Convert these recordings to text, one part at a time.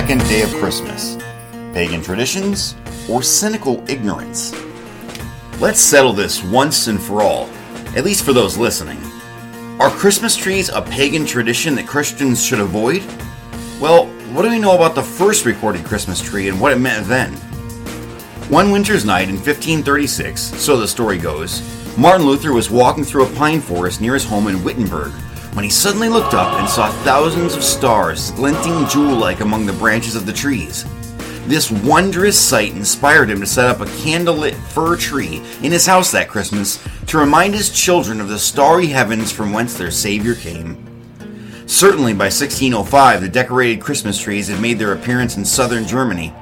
second day of Christmas? Pagan traditions or cynical ignorance? Let's settle this once and for all, at least for those listening. Are Christmas trees a pagan tradition that Christians should avoid? Well, what do we know about the first recorded Christmas tree and what it meant then? One winter's night in 1536, so the story goes, Martin Luther was walking through a pine forest near his home in Wittenberg when he suddenly looked up and saw thousands of stars glinting jewel like among the branches of the trees. This wondrous sight inspired him to set up a candlelit fir tree in his house that Christmas to remind his children of the starry heavens from whence their Savior came. Certainly by 1605, the decorated Christmas trees had made their appearance in southern Germany.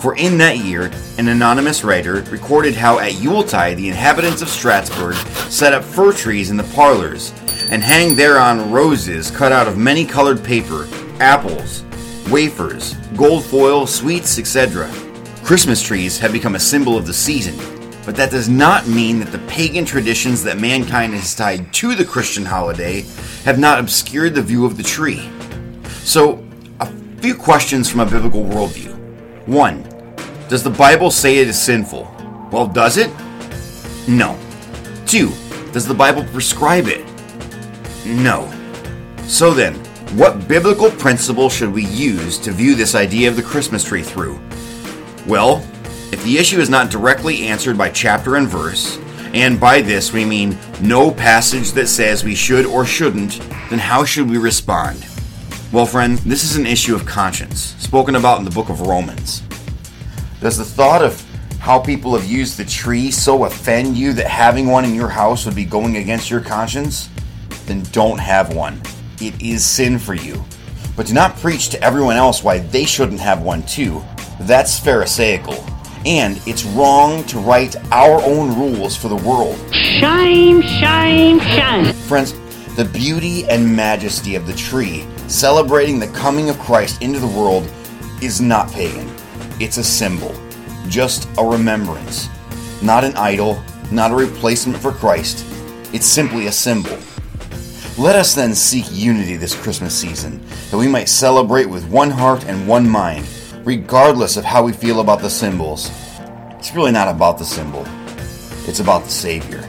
For in that year, an anonymous writer recorded how at Yuletide the inhabitants of Strasbourg set up fir trees in the parlors and hang thereon roses cut out of many colored paper, apples, wafers, gold foil, sweets, etc. Christmas trees have become a symbol of the season, but that does not mean that the pagan traditions that mankind has tied to the Christian holiday have not obscured the view of the tree. So, a few questions from a biblical worldview. One, does the Bible say it is sinful? Well, does it? No. Two, does the Bible prescribe it? No. So then, what biblical principle should we use to view this idea of the Christmas tree through? Well, if the issue is not directly answered by chapter and verse, and by this we mean no passage that says we should or shouldn't, then how should we respond? Well, friend, this is an issue of conscience, spoken about in the book of Romans. Does the thought of how people have used the tree so offend you that having one in your house would be going against your conscience? Then don't have one. It is sin for you. But do not preach to everyone else why they shouldn't have one too. That's Pharisaical. And it's wrong to write our own rules for the world. Shine, shine, shine. Friends, the beauty and majesty of the tree, celebrating the coming of Christ into the world, is not pagan. It's a symbol, just a remembrance. Not an idol, not a replacement for Christ. It's simply a symbol. Let us then seek unity this Christmas season, that we might celebrate with one heart and one mind, regardless of how we feel about the symbols. It's really not about the symbol, it's about the Savior.